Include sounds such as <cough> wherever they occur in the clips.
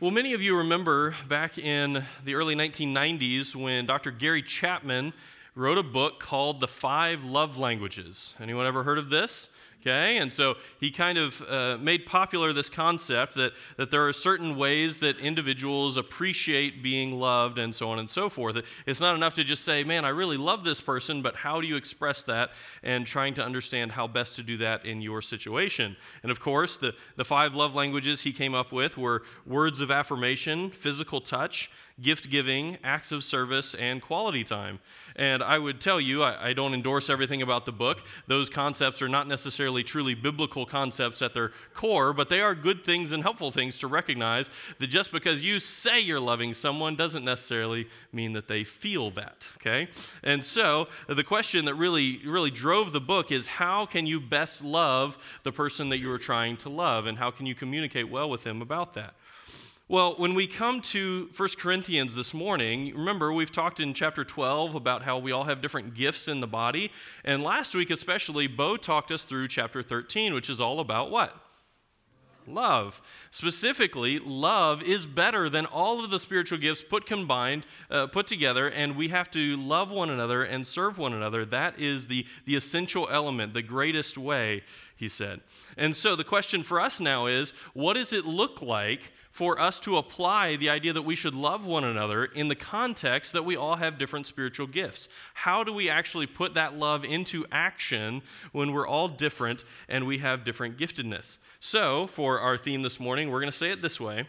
Well, many of you remember back in the early 1990s when Dr. Gary Chapman wrote a book called The Five Love Languages. Anyone ever heard of this? Okay, and so he kind of uh, made popular this concept that, that there are certain ways that individuals appreciate being loved and so on and so forth. It's not enough to just say, man, I really love this person, but how do you express that? And trying to understand how best to do that in your situation. And of course, the, the five love languages he came up with were words of affirmation, physical touch, gift giving, acts of service, and quality time. And I would tell you, I, I, don't endorse everything about the book. Those concepts are not necessarily truly biblical concepts at their core, but they are good things and helpful things to recognize that just because you say you're loving someone doesn't necessarily mean that they feel that, okay? And so the question that really, really drove the book is how can you best love the person that you are trying to love, and how can you communicate well with them about that? Well, when we come to 1 Corinthians this morning, remember we've talked in chapter 12 about how we all have different gifts in the body. And last week, especially, Bo talked us through chapter 13, which is all about what? Love. Specifically, love is better than all of the spiritual gifts put combined, uh, put together, and we have to love one another and serve one another. That is the, the essential element, the greatest way, he said. And so the question for us now is what does it look like? For us to apply the idea that we should love one another in the context that we all have different spiritual gifts. How do we actually put that love into action when we're all different and we have different giftedness? So, for our theme this morning, we're going to say it this way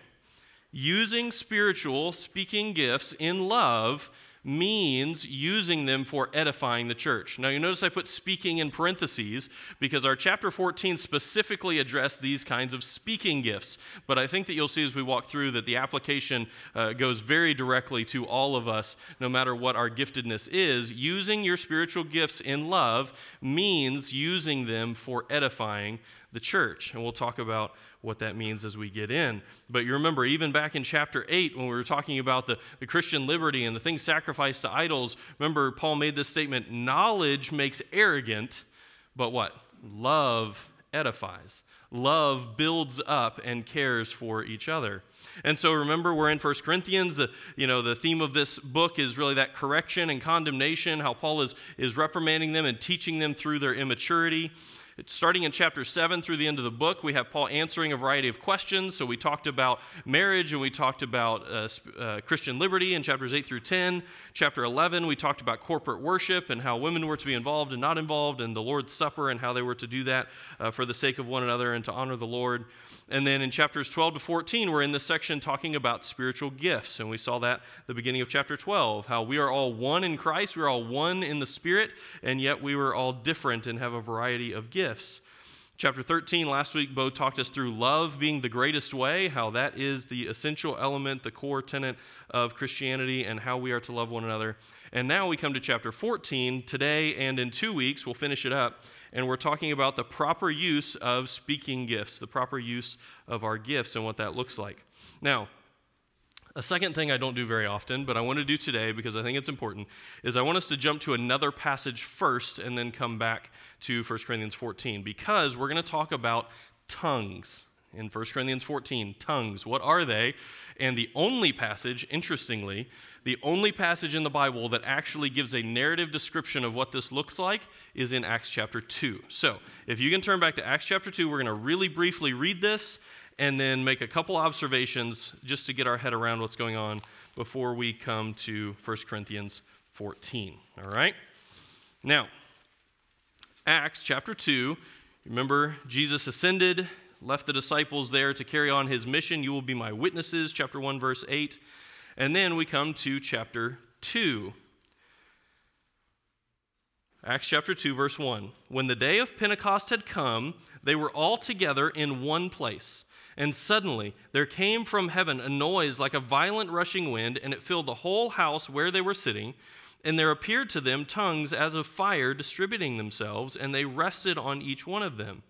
Using spiritual speaking gifts in love means using them for edifying the church. Now, you notice I put speaking in parentheses because our chapter 14 specifically addressed these kinds of speaking gifts. But I think that you'll see as we walk through that the application uh, goes very directly to all of us, no matter what our giftedness is. Using your spiritual gifts in love means using them for edifying the church. And we'll talk about what that means as we get in. But you remember, even back in chapter 8, when we were talking about the, the Christian liberty and the things sacrificed to idols, remember, Paul made this statement knowledge makes arrogant, but what? Love edifies. Love builds up and cares for each other. And so remember we're in 1 Corinthians, the, you know, the theme of this book is really that correction and condemnation, how Paul is, is reprimanding them and teaching them through their immaturity. Starting in chapter 7 through the end of the book, we have Paul answering a variety of questions. So we talked about marriage and we talked about uh, uh, Christian liberty in chapters 8 through 10. Chapter 11, we talked about corporate worship and how women were to be involved and not involved, and the Lord's Supper and how they were to do that uh, for the sake of one another and to honor the Lord. And then in chapters 12 to 14, we're in this section talking about spiritual gifts. And we saw that the beginning of chapter 12, how we are all one in Christ, we are all one in the Spirit, and yet we were all different and have a variety of gifts. Chapter 13, last week, Bo talked us through love being the greatest way, how that is the essential element, the core tenet of Christianity, and how we are to love one another. And now we come to chapter 14. Today and in two weeks, we'll finish it up and we're talking about the proper use of speaking gifts, the proper use of our gifts, and what that looks like. Now, a second thing I don't do very often, but I want to do today because I think it's important, is I want us to jump to another passage first and then come back to 1 Corinthians 14 because we're going to talk about tongues in 1 Corinthians 14. Tongues, what are they? And the only passage, interestingly, the only passage in the Bible that actually gives a narrative description of what this looks like is in Acts chapter 2. So, if you can turn back to Acts chapter 2, we're going to really briefly read this and then make a couple observations just to get our head around what's going on before we come to 1 Corinthians 14. All right? Now, Acts chapter 2, remember Jesus ascended, left the disciples there to carry on his mission. You will be my witnesses, chapter 1, verse 8. And then we come to chapter 2. Acts chapter 2, verse 1. When the day of Pentecost had come, they were all together in one place. And suddenly there came from heaven a noise like a violent rushing wind, and it filled the whole house where they were sitting. And there appeared to them tongues as of fire distributing themselves, and they rested on each one of them.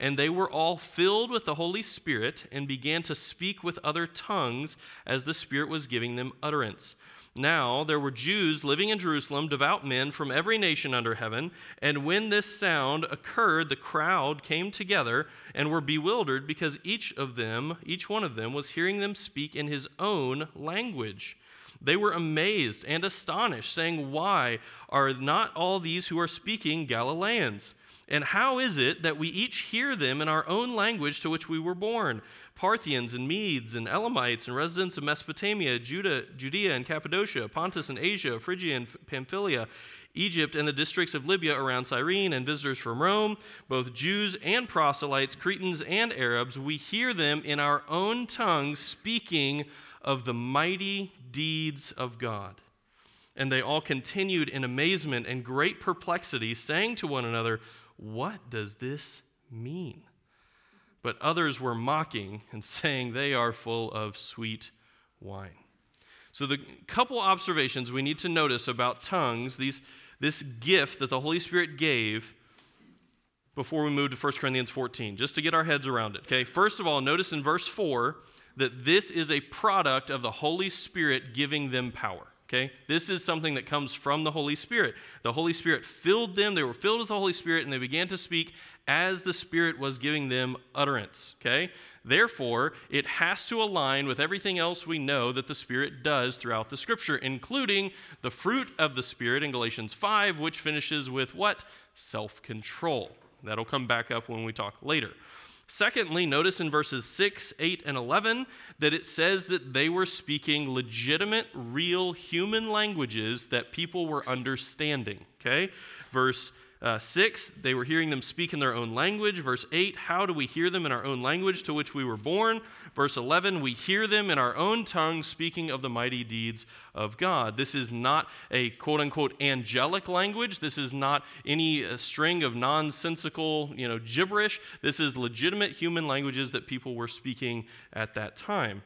And they were all filled with the Holy Spirit and began to speak with other tongues as the Spirit was giving them utterance. Now there were Jews living in Jerusalem, devout men from every nation under heaven. And when this sound occurred, the crowd came together and were bewildered because each of them, each one of them, was hearing them speak in his own language. They were amazed and astonished, saying, Why are not all these who are speaking Galileans? And how is it that we each hear them in our own language to which we were born? Parthians and Medes and Elamites and residents of Mesopotamia, Judah, Judea and Cappadocia, Pontus and Asia, Phrygia and Pamphylia, Egypt and the districts of Libya around Cyrene, and visitors from Rome, both Jews and proselytes, Cretans and Arabs, we hear them in our own tongues speaking of the mighty deeds of God. And they all continued in amazement and great perplexity, saying to one another, what does this mean? But others were mocking and <laughs> saying they are full of sweet wine. So, the couple observations we need to notice about tongues, these, this gift that the Holy Spirit gave before we move to 1 Corinthians 14, just to get our heads around it. Okay, first of all, notice in verse 4 that this is a product of the Holy Spirit giving them power. Okay? This is something that comes from the Holy Spirit. The Holy Spirit filled them, they were filled with the Holy Spirit, and they began to speak as the Spirit was giving them utterance. Okay? Therefore, it has to align with everything else we know that the Spirit does throughout the Scripture, including the fruit of the Spirit in Galatians 5, which finishes with what? Self control. That'll come back up when we talk later. Secondly, notice in verses 6, 8, and 11 that it says that they were speaking legitimate, real human languages that people were understanding. Okay? Verse uh, 6, they were hearing them speak in their own language. Verse 8, how do we hear them in our own language to which we were born? Verse 11, we hear them in our own tongue speaking of the mighty deeds of God. This is not a quote unquote angelic language. This is not any uh, string of nonsensical, you know, gibberish. This is legitimate human languages that people were speaking at that time.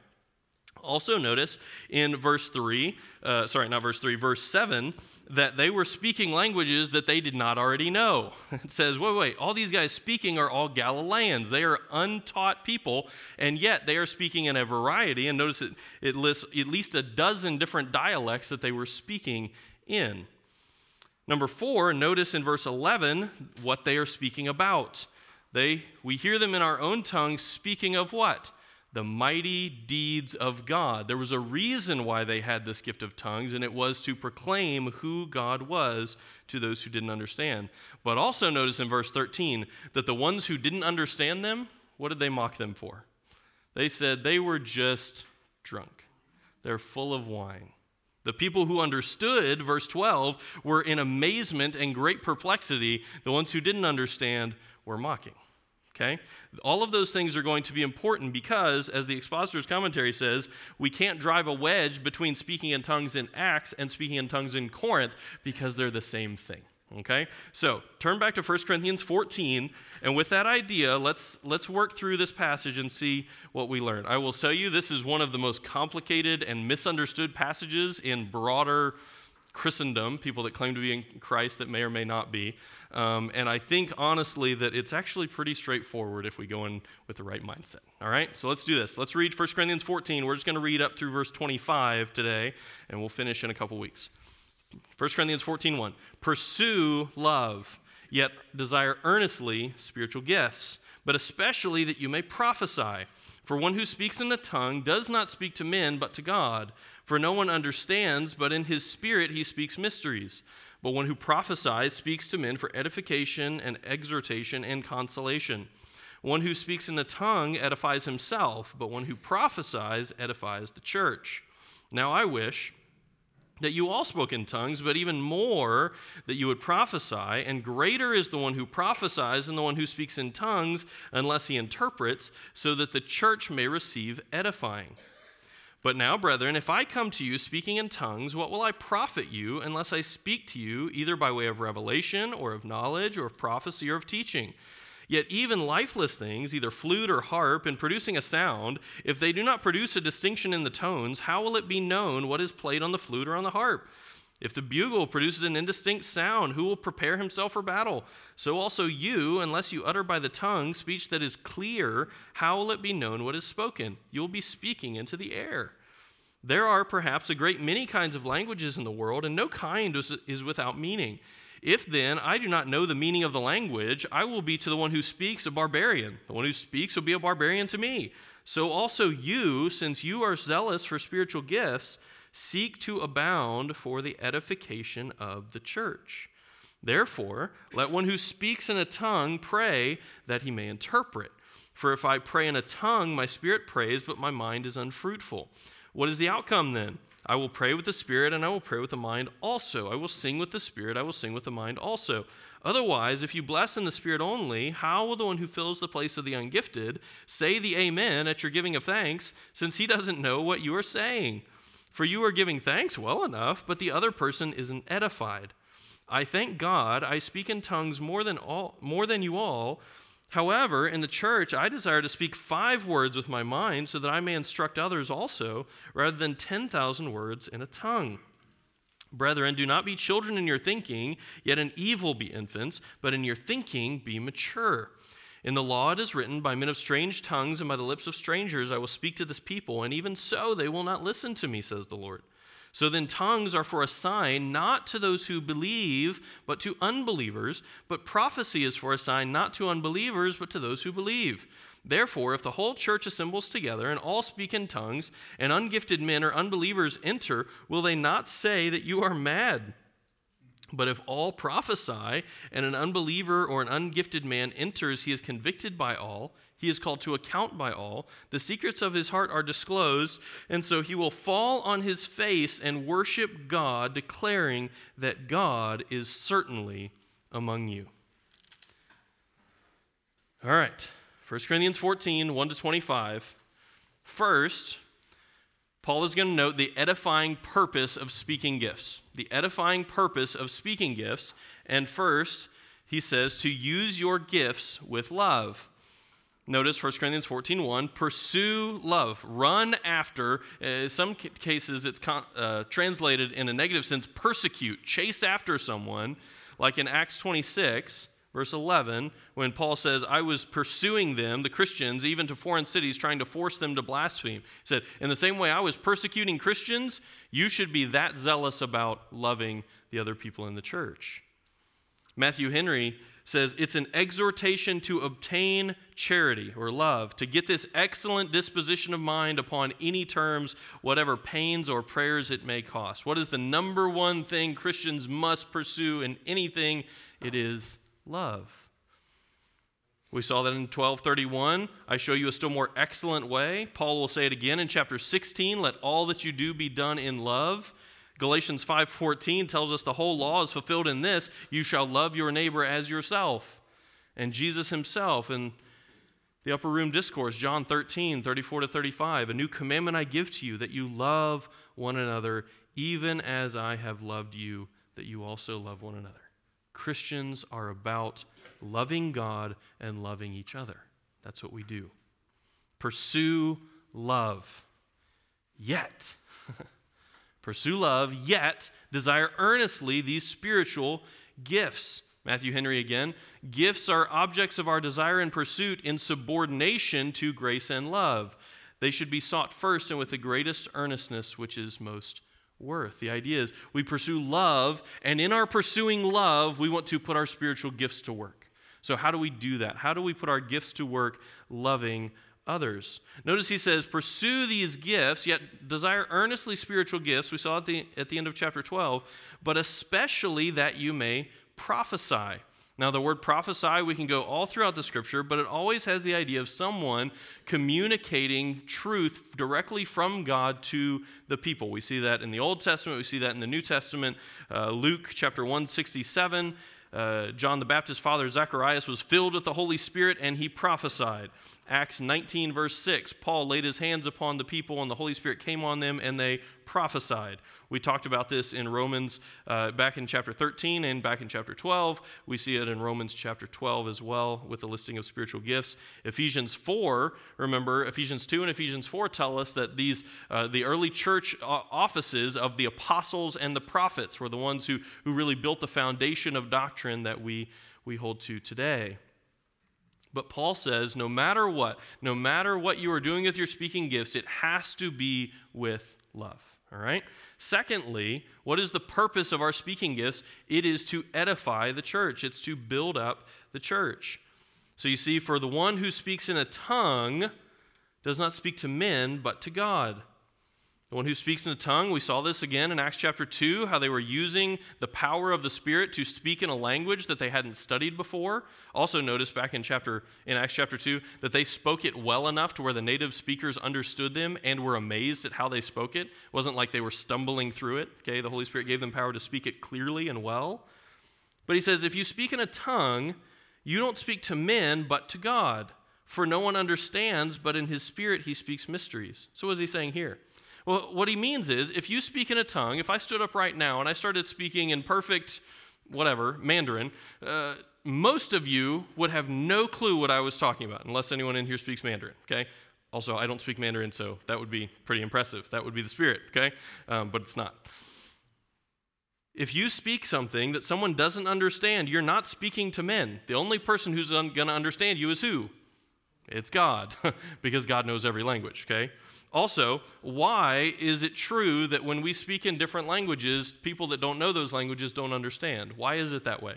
Also, notice in verse 3, uh, sorry, not verse 3, verse 7, that they were speaking languages that they did not already know. <laughs> It says, wait, wait, all these guys speaking are all Galileans. They are untaught people, and yet they are speaking in a variety. And notice it, it lists at least a dozen different dialects that they were speaking in. Number four, notice in verse 11 what they are speaking about. They, we hear them in our own tongue speaking of what? The mighty deeds of God. There was a reason why they had this gift of tongues, and it was to proclaim who God was to those who didn't understand. But also notice in verse 13 that the ones who didn't understand them, what did they mock them for? They said they were just drunk, they're full of wine. The people who understood, verse 12, were in amazement and great perplexity. The ones who didn't understand were mocking. Okay? All of those things are going to be important because, as the expositor's commentary says, we can't drive a wedge between speaking in tongues in Acts and speaking in tongues in Corinth because they're the same thing. Okay? So turn back to 1 Corinthians 14, and with that idea, let's let's work through this passage and see what we learn. I will tell you this is one of the most complicated and misunderstood passages in broader Christendom, people that claim to be in Christ that may or may not be. Um, and I think honestly that it's actually pretty straightforward if we go in with the right mindset. All right, so let's do this. Let's read 1 Corinthians 14. We're just going to read up through verse 25 today, and we'll finish in a couple weeks. 1 Corinthians 14 1. Pursue love, yet desire earnestly spiritual gifts, but especially that you may prophesy. For one who speaks in the tongue does not speak to men, but to God. For no one understands, but in his spirit he speaks mysteries. But one who prophesies speaks to men for edification and exhortation and consolation. One who speaks in the tongue edifies himself, but one who prophesies edifies the church. Now I wish that you all spoke in tongues, but even more that you would prophesy, and greater is the one who prophesies than the one who speaks in tongues, unless he interprets, so that the church may receive edifying. But now, brethren, if I come to you speaking in tongues, what will I profit you unless I speak to you either by way of revelation or of knowledge or of prophecy or of teaching? Yet even lifeless things, either flute or harp, in producing a sound, if they do not produce a distinction in the tones, how will it be known what is played on the flute or on the harp? If the bugle produces an indistinct sound, who will prepare himself for battle? So also you, unless you utter by the tongue speech that is clear, how will it be known what is spoken? You will be speaking into the air. There are perhaps a great many kinds of languages in the world, and no kind is, without meaning. If then I do not know the meaning of the language, I will be to the one who speaks a barbarian. The one who speaks will be a barbarian to me. So also you, since you are zealous for spiritual gifts, seek to abound for the edification of the church. Therefore, let one who speaks in a tongue pray that he may interpret. For if I pray in a tongue, my spirit prays, but my mind is unfruitful. What is the outcome then? I will pray with the spirit, and I will pray with the mind also. I will sing with the spirit, I will sing with the mind also. Otherwise, if you bless in the Spirit only, how will the one who fills the place of the ungifted say the Amen at your giving of thanks, since he doesn't know what you are saying? For you are giving thanks well enough, but the other person isn't edified. I thank God I speak in tongues more than all more than you all. However, in the church I desire to speak 5 words with my mind so that I may instruct others also, rather than 10,000 words in a tongue. Brethren, do not be children in your thinking, yet in evil be infants, but in your thinking be mature. In the law it is written, By men of strange tongues and by the lips of strangers I will speak to this people, and even so they will not listen to me, says the Lord. So then, tongues are for a sign not to those who believe, but to unbelievers. But prophecy is for a sign not to unbelievers, but to those who believe. Therefore, if the whole church assembles together and all speak in tongues, and ungifted men or unbelievers enter, will they not say that you are mad? But if all prophesy and an unbeliever or an ungifted man enters, he is convicted by all, he is called to account by all, the secrets of his heart are disclosed, and so he will fall on his face and worship God, declaring that God is certainly among you. All right, 1 Corinthians 14, 1 to 25. First, Paul is going to note the edifying purpose of speaking gifts. The edifying purpose of speaking gifts. And first, he says to use your gifts with love. Notice 1 Corinthians 14 1, pursue love, run after. In some cases, it's con- uh, translated in a negative sense persecute, chase after someone, like in Acts 26 verse 11, when Paul says, I was pursuing them, the Christians, even to foreign cities, trying to force them to blaspheme. He said, In the same way I was persecuting Christians, you should be that zealous about loving the other people in the church. Matthew Henry says, It's an exhortation to obtain charity or love, to get this excellent disposition of mind upon any terms, whatever pains or prayers it may cost. What is the number one thing Christians must pursue in anything? It is love. We saw that in 1231. I show you a still more excellent way. Paul will say it again in chapter 16, let all that you do be done in love. Galatians 5:14 tells us the whole law is fulfilled in this, you shall love your neighbor as yourself. And Jesus himself in the upper room discourse, John 13, 34 to 35, a new commandment I give to you that you love one another even as I have loved you, that you also love one another. Christians are about loving God and loving each other. That's what we do. Pursue love. Yet, <laughs> pursue love, yet desire earnestly these spiritual gifts. Matthew Henry again. Gifts are objects of our desire and pursuit in subordination to grace and love. They should be sought first and with the greatest earnestness, which is most worth. The idea is we pursue love, and in our pursuing love, we want to put our spiritual gifts to work. So, how do we do that? How do we put our gifts to work loving others? Notice he says, Pursue these gifts, yet desire earnestly spiritual gifts. We saw at the, at the end of chapter 12, but especially that you may prophesy. Now, the word prophesy, we can go all throughout the scripture, but it always has the idea of someone communicating truth directly from God to the people. We see that in the Old Testament, we see that in the New Testament. Uh, Luke chapter 167, uh, John the Baptist's father, Zacharias, was filled with the Holy Spirit and he prophesied. Acts 19, verse 6, Paul laid his hands upon the people and the Holy Spirit came on them and they prophesied. We talked about this in Romans uh, back in chapter 13 and back in chapter 12. We see it in Romans chapter 12 as well with the listing of spiritual gifts. Ephesians 4, remember, Ephesians 2 and Ephesians 4 tell us that these, uh, the early church offices of the apostles and the prophets were the ones who, who really built the foundation of doctrine that we, we hold to today. But Paul says no matter what, no matter what you are doing with your speaking gifts, it has to be with love. All right? Secondly, what is the purpose of our speaking gifts? It is to edify the church, it's to build up the church. So you see, for the one who speaks in a tongue does not speak to men, but to God. The one who speaks in a tongue, we saw this again in Acts chapter 2, how they were using the power of the Spirit to speak in a language that they hadn't studied before. Also notice back in chapter in Acts chapter 2 that they spoke it well enough to where the native speakers understood them and were amazed at how they spoke it. It wasn't like they were stumbling through it. Okay, the Holy Spirit gave them power to speak it clearly and well. But he says, if you speak in a tongue, you don't speak to men, but to God. For no one understands, but in his spirit he speaks mysteries. So what is he saying here? Well, what he means is if you speak in a tongue, if I stood up right now and I started speaking in perfect, whatever, Mandarin, uh, most of you would have no clue what I was talking about, unless anyone in here speaks Mandarin, okay? Also, I don't speak Mandarin, so that would be pretty impressive. That would be the spirit, okay? Um, but it's not. If you speak something that someone doesn't understand, you're not speaking to men. The only person who's un- going to understand you is who? It's God, <laughs> because God knows every language, okay? Also, why is it true that when we speak in different languages, people that don't know those languages don't understand? Why is it that way?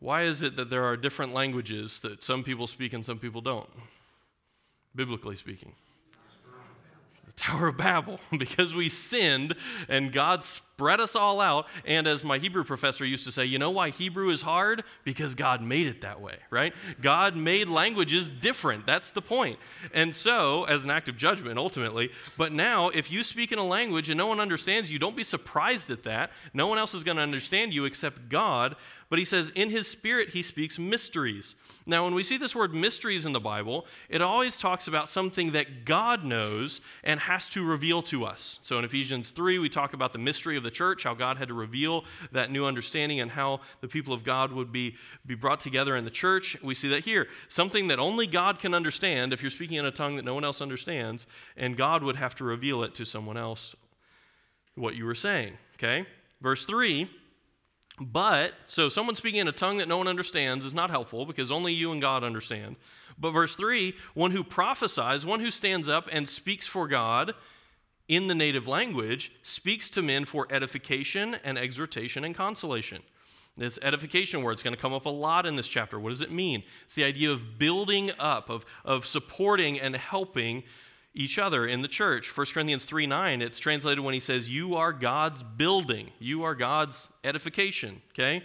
Why is it that there are different languages that some people speak and some people don't? Biblically speaking. The Tower of Babel <laughs> because we sinned and God spread us all out. And as my Hebrew professor used to say, you know why Hebrew is hard? Because God made it that way, right? God made languages different. That's the point. And so, as an act of judgment, ultimately, but now if you speak in a language and no one understands you, don't be surprised at that. No one else is going to understand you except God. But he says, in his spirit, he speaks mysteries. Now, when we see this word mysteries in the Bible, it always talks about something that God knows and has to reveal to us. So in Ephesians 3, we talk about the mystery of the church, how God had to reveal that new understanding and how the people of God would be, be brought together in the church. We see that here. Something that only God can understand if you're speaking in a tongue that no one else understands, and God would have to reveal it to someone else what you were saying. Okay? Verse 3 but, so someone speaking in a tongue that no one understands is not helpful because only you and God understand. But verse 3 one who prophesies, one who stands up and speaks for God in the native language, speaks to men for edification and exhortation and consolation. This edification word is going to come up a lot in this chapter. What does it mean? It's the idea of building up, of, of supporting and helping each other in the church. 1 Corinthians 3 9, it's translated when he says, You are God's building, you are God's edification, okay?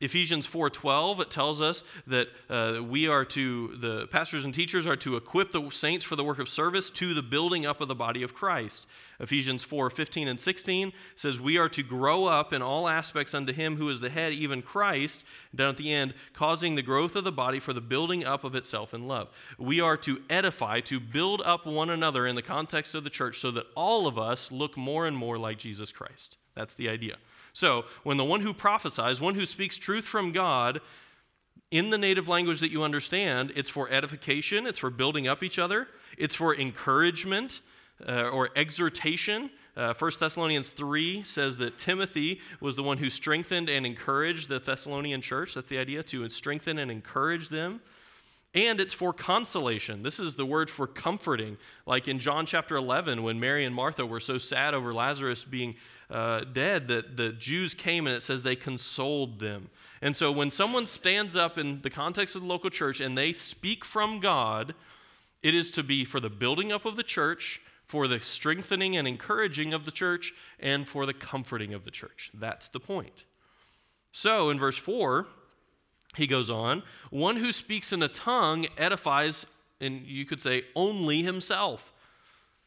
Ephesians 4:12 it tells us that uh, we are to the pastors and teachers are to equip the saints for the work of service to the building up of the body of Christ. Ephesians 4:15 and 16 says we are to grow up in all aspects unto him who is the head even Christ down at the end causing the growth of the body for the building up of itself in love. We are to edify to build up one another in the context of the church so that all of us look more and more like Jesus Christ. That's the idea. So, when the one who prophesies, one who speaks truth from God, in the native language that you understand, it's for edification, it's for building up each other, it's for encouragement uh, or exhortation. Uh, 1 Thessalonians 3 says that Timothy was the one who strengthened and encouraged the Thessalonian church. That's the idea, to strengthen and encourage them. And it's for consolation. This is the word for comforting. Like in John chapter 11, when Mary and Martha were so sad over Lazarus being uh, dead that the Jews came and it says they consoled them. And so when someone stands up in the context of the local church and they speak from God, it is to be for the building up of the church, for the strengthening and encouraging of the church, and for the comforting of the church. That's the point. So in verse 4, he goes on, one who speaks in a tongue edifies, and you could say, only himself.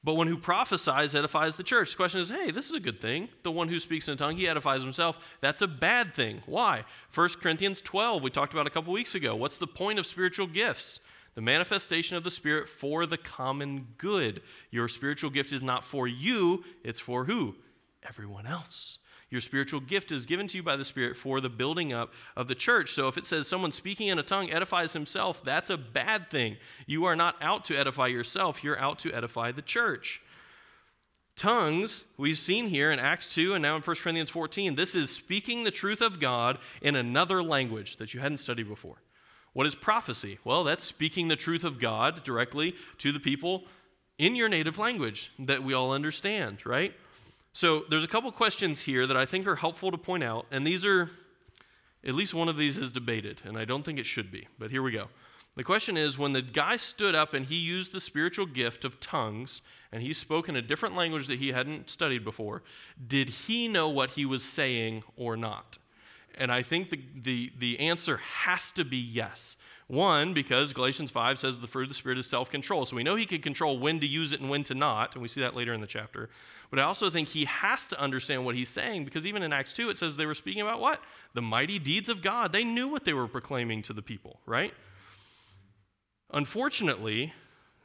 But one who prophesies edifies the church. The question is hey, this is a good thing. The one who speaks in a tongue, he edifies himself. That's a bad thing. Why? 1 Corinthians 12, we talked about a couple weeks ago. What's the point of spiritual gifts? The manifestation of the Spirit for the common good. Your spiritual gift is not for you, it's for who? Everyone else. Your spiritual gift is given to you by the Spirit for the building up of the church. So if it says someone speaking in a tongue edifies himself, that's a bad thing. You are not out to edify yourself, you're out to edify the church. Tongues, we've seen here in Acts 2 and now in 1 Corinthians 14, this is speaking the truth of God in another language that you hadn't studied before. What is prophecy? Well, that's speaking the truth of God directly to the people in your native language that we all understand, right? So there's a couple questions here that I think are helpful to point out, and these are, at least one of these is debated, and I don't think it should be, but here we go. The question is when the guy stood up and he used the spiritual gift of tongues and he spoke in a different language that he hadn't studied before, did he know what he was saying or not? And I think the, the, the answer has to be yes. One, because Galatians 5 says the fruit of the Spirit is self control. So we know he could control when to use it and when to not, and we see that later in the chapter. But I also think he has to understand what he's saying because even in Acts 2, it says they were speaking about what? The mighty deeds of God. They knew what they were proclaiming to the people, right? Unfortunately,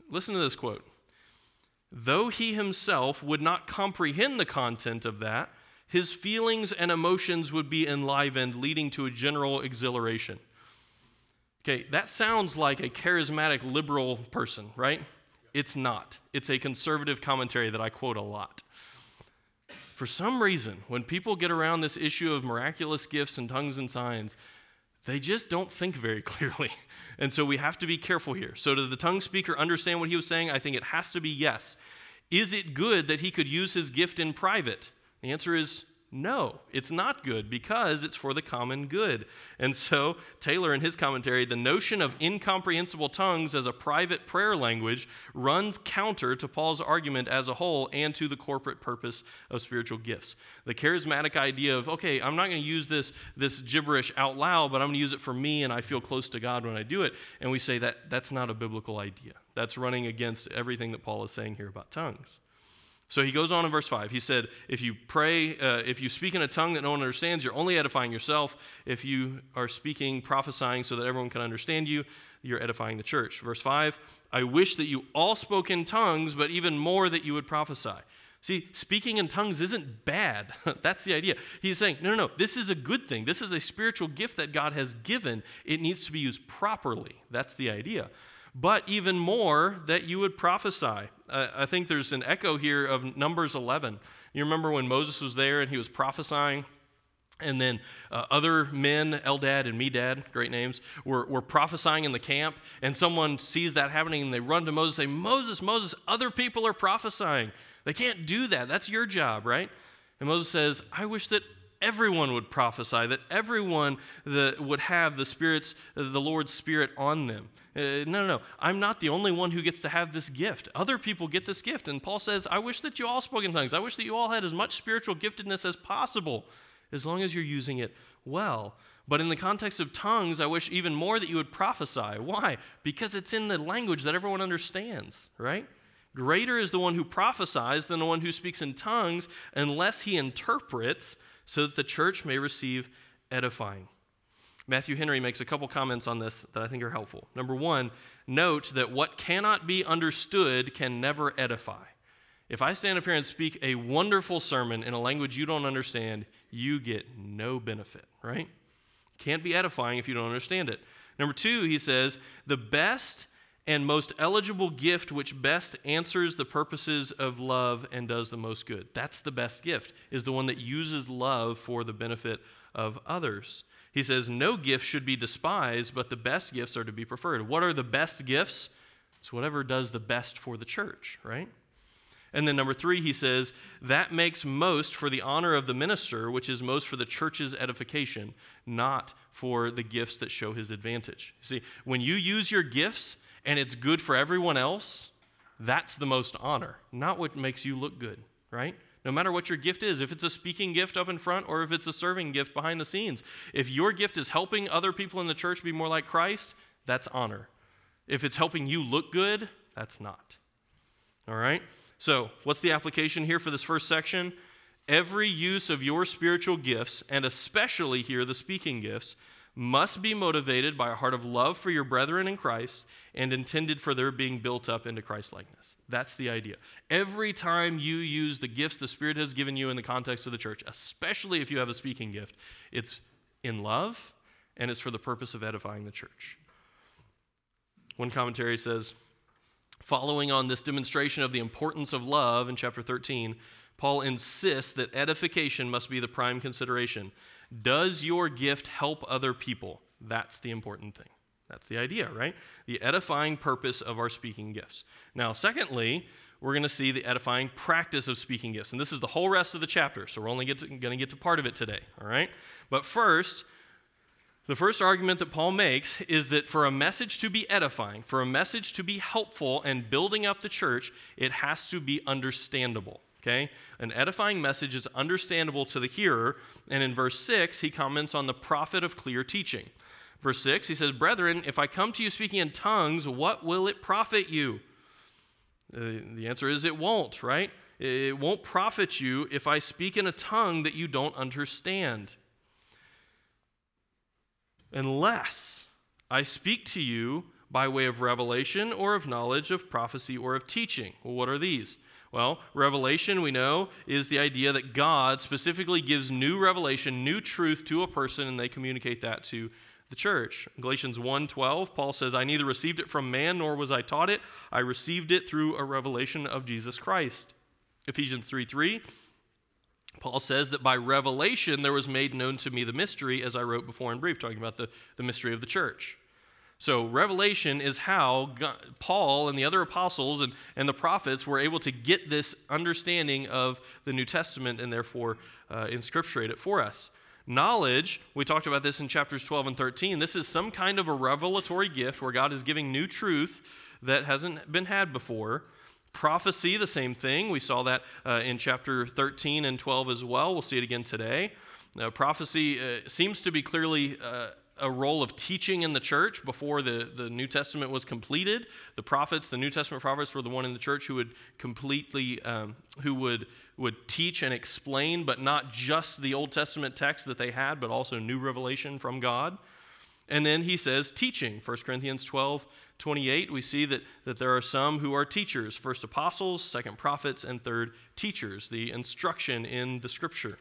listen to this quote. Though he himself would not comprehend the content of that, his feelings and emotions would be enlivened, leading to a general exhilaration. Okay, that sounds like a charismatic liberal person, right? It's not. It's a conservative commentary that I quote a lot. For some reason, when people get around this issue of miraculous gifts and tongues and signs, they just don't think very <laughs> clearly. And so we have to be careful here. So, did the tongue speaker understand what he was saying? I think it has to be yes. Is it good that he could use his gift in private? The answer is no, it's not good because it's for the common good. And so, Taylor, in his commentary, the notion of incomprehensible tongues as a private prayer language runs counter to Paul's argument as a whole and to the corporate purpose of spiritual gifts. The charismatic idea of, okay, I'm not going to use this, this gibberish out loud, but I'm going to use it for me and I feel close to God when I do it. And we say that that's not a biblical idea. That's running against everything that Paul is saying here about tongues. So he goes on in verse 5. He said, If you pray, uh, if you speak in a tongue that no one understands, you're only edifying yourself. If you are speaking, prophesying so that everyone can understand you, you're edifying the church. Verse 5 I wish that you all spoke in tongues, but even more that you would prophesy. See, speaking in tongues isn't bad. <laughs> That's the idea. He's saying, no, no, no, this is a good thing. This is a spiritual gift that God has given. It needs to be used properly. That's the idea but even more that you would prophesy. I think there's an echo here of Numbers 11. You remember when Moses was there and he was prophesying? And then uh, other men, Eldad and Medad, great names, were, were prophesying in the camp. And someone sees that happening and they run to Moses and say, Moses, Moses, other people are prophesying. They can't do that. That's your job, right? And Moses says, I wish that everyone would prophesy, that everyone the, would have the Spirit's, the Lord's Spirit on them. Uh, no, no, no. I'm not the only one who gets to have this gift. Other people get this gift. And Paul says, I wish that you all spoke in tongues. I wish that you all had as much spiritual giftedness as possible, as long as you're using it well. But in the context of tongues, I wish even more that you would prophesy. Why? Because it's in the language that everyone understands, right? Greater is the one who prophesies than the one who speaks in tongues, unless he interprets, so that the church may receive edifying. Matthew Henry makes a couple comments on this that I think are helpful. Number one, note that what cannot be understood can never edify. If I stand up here and speak a wonderful sermon in a language you don't understand, you get no benefit, right? Can't be edifying if you don't understand it. Number two, he says, the best and most eligible gift which best answers the purposes of love and does the most good. That's the best gift, is the one that uses love for the benefit of others. He says, No gift should be despised, but the best gifts are to be preferred. What are the best gifts? It's whatever does the best for the church, right? And then number three, he says, that makes most for the honor of the minister, which is most for the church's edification, not for the gifts that show his advantage. See, when you use your gifts and it's good for everyone else, that's the most honor, not what makes you look good, right? No matter what your gift is, if it's a speaking gift up in front or if it's a serving gift behind the scenes. If your gift is helping other people in the church be more like Christ, that's honor. If it's helping you look good, that's not. All right? So, what's the application here for this first section? Every use of your spiritual gifts, and especially here the speaking gifts, must be motivated by a heart of love for your brethren in Christ and intended for their being built up into Christ likeness. That's the idea. Every time you use the gifts the Spirit has given you in the context of the church, especially if you have a speaking gift, it's in love and it's for the purpose of edifying the church. One commentary says, following on this demonstration of the importance of love in chapter 13, Paul insists that edification must be the prime consideration. Does your gift help other people? That's the important thing. That's the idea, right? The edifying purpose of our speaking gifts. Now, secondly, we're going to see the edifying practice of speaking gifts. And this is the whole rest of the chapter, so we're only going to get to part of it today, all right? But first, the first argument that Paul makes is that for a message to be edifying, for a message to be helpful and building up the church, it has to be understandable. Okay? An edifying message is understandable to the hearer. And in verse 6, he comments on the profit of clear teaching. Verse 6, he says, Brethren, if I come to you speaking in tongues, what will it profit you? Uh, the answer is it won't, right? It won't profit you if I speak in a tongue that you don't understand. Unless I speak to you by way of revelation or of knowledge of prophecy or of teaching. Well, what are these? Well, revelation, we know, is the idea that God specifically gives new revelation, new truth to a person, and they communicate that to the church. Galatians 1:12, Paul says, "I neither received it from man nor was I taught it. I received it through a revelation of Jesus Christ." Ephesians 3:3, Paul says that by revelation there was made known to me the mystery, as I wrote before in brief, talking about the, the mystery of the church. So, revelation is how God, Paul and the other apostles and, and the prophets were able to get this understanding of the New Testament and therefore uh, inscripturate it for us. Knowledge, we talked about this in chapters 12 and 13. This is some kind of a revelatory gift where God is giving new truth that hasn't been had before. Prophecy, the same thing. We saw that uh, in chapter 13 and 12 as well. We'll see it again today. Uh, prophecy seems to be clearly uh, a role of teaching in the church before the, the New Testament was completed. The prophets, the New Testament prophets, were the one in the church who would completely, um, who would, would teach and explain, but not just the Old Testament text that they had, but also new revelation from God. And then he says teaching. 1 Corinthians 12, 28, we see that, that there are some who are teachers first apostles, second prophets, and third teachers, the instruction in the scripture.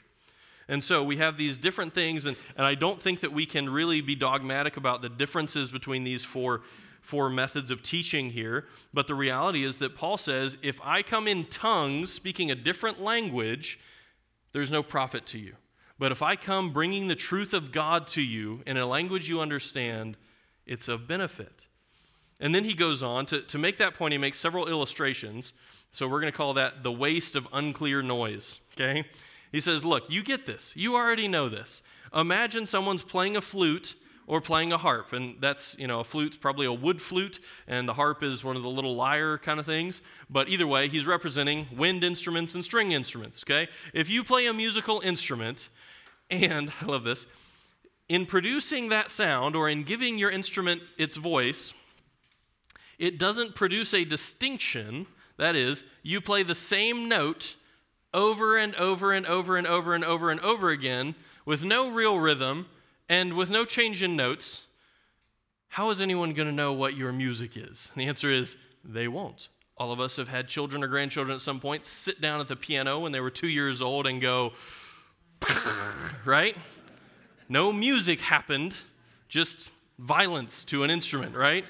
And so we have these different things, and, and I don't think that we can really be dogmatic about the differences between these four, four methods of teaching here. But the reality is that Paul says if I come in tongues, speaking a different language, there's no profit to you. But if I come bringing the truth of God to you in a language you understand, it's of benefit. And then he goes on to, to make that point, he makes several illustrations. So we're going to call that the waste of unclear noise, okay? He says, Look, you get this. You already know this. Imagine someone's playing a flute or playing a harp. And that's, you know, a flute's probably a wood flute, and the harp is one of the little lyre kind of things. But either way, he's representing wind instruments and string instruments, okay? If you play a musical instrument, and <laughs> I love this, in producing that sound or in giving your instrument its voice, it doesn't produce a distinction. That is, you play the same note over and over and over and over and over and over again with no real rhythm and with no change in notes, how is anyone going to know what your music is? And the answer is they won't. All of us have had children or grandchildren at some point sit down at the piano when they were two years old and go, right? No music happened, just violence to an instrument, right?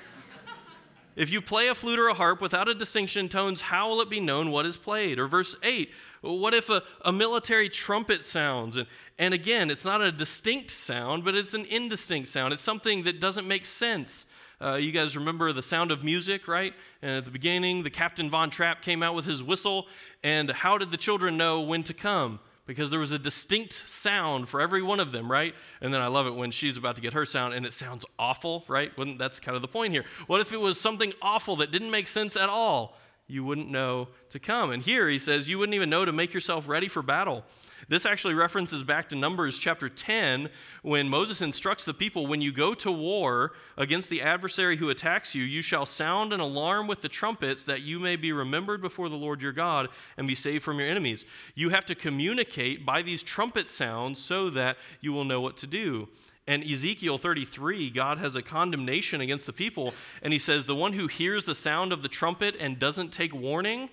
If you play a flute or a harp without a distinction in tones, how will it be known what is played? Or verse 8, what if a, a military trumpet sounds? And, and again, it's not a distinct sound, but it's an indistinct sound. It's something that doesn't make sense. Uh, you guys remember the sound of music, right? And at the beginning, the Captain Von Trapp came out with his whistle. And how did the children know when to come? Because there was a distinct sound for every one of them, right? And then I love it when she's about to get her sound and it sounds awful, right? that's kind of the point here. What if it was something awful that didn't make sense at all? You wouldn't know to come. And here he says, you wouldn't even know to make yourself ready for battle. This actually references back to Numbers chapter 10 when Moses instructs the people when you go to war against the adversary who attacks you, you shall sound an alarm with the trumpets that you may be remembered before the Lord your God and be saved from your enemies. You have to communicate by these trumpet sounds so that you will know what to do. And Ezekiel 33, God has a condemnation against the people, and he says, The one who hears the sound of the trumpet and doesn't take warning,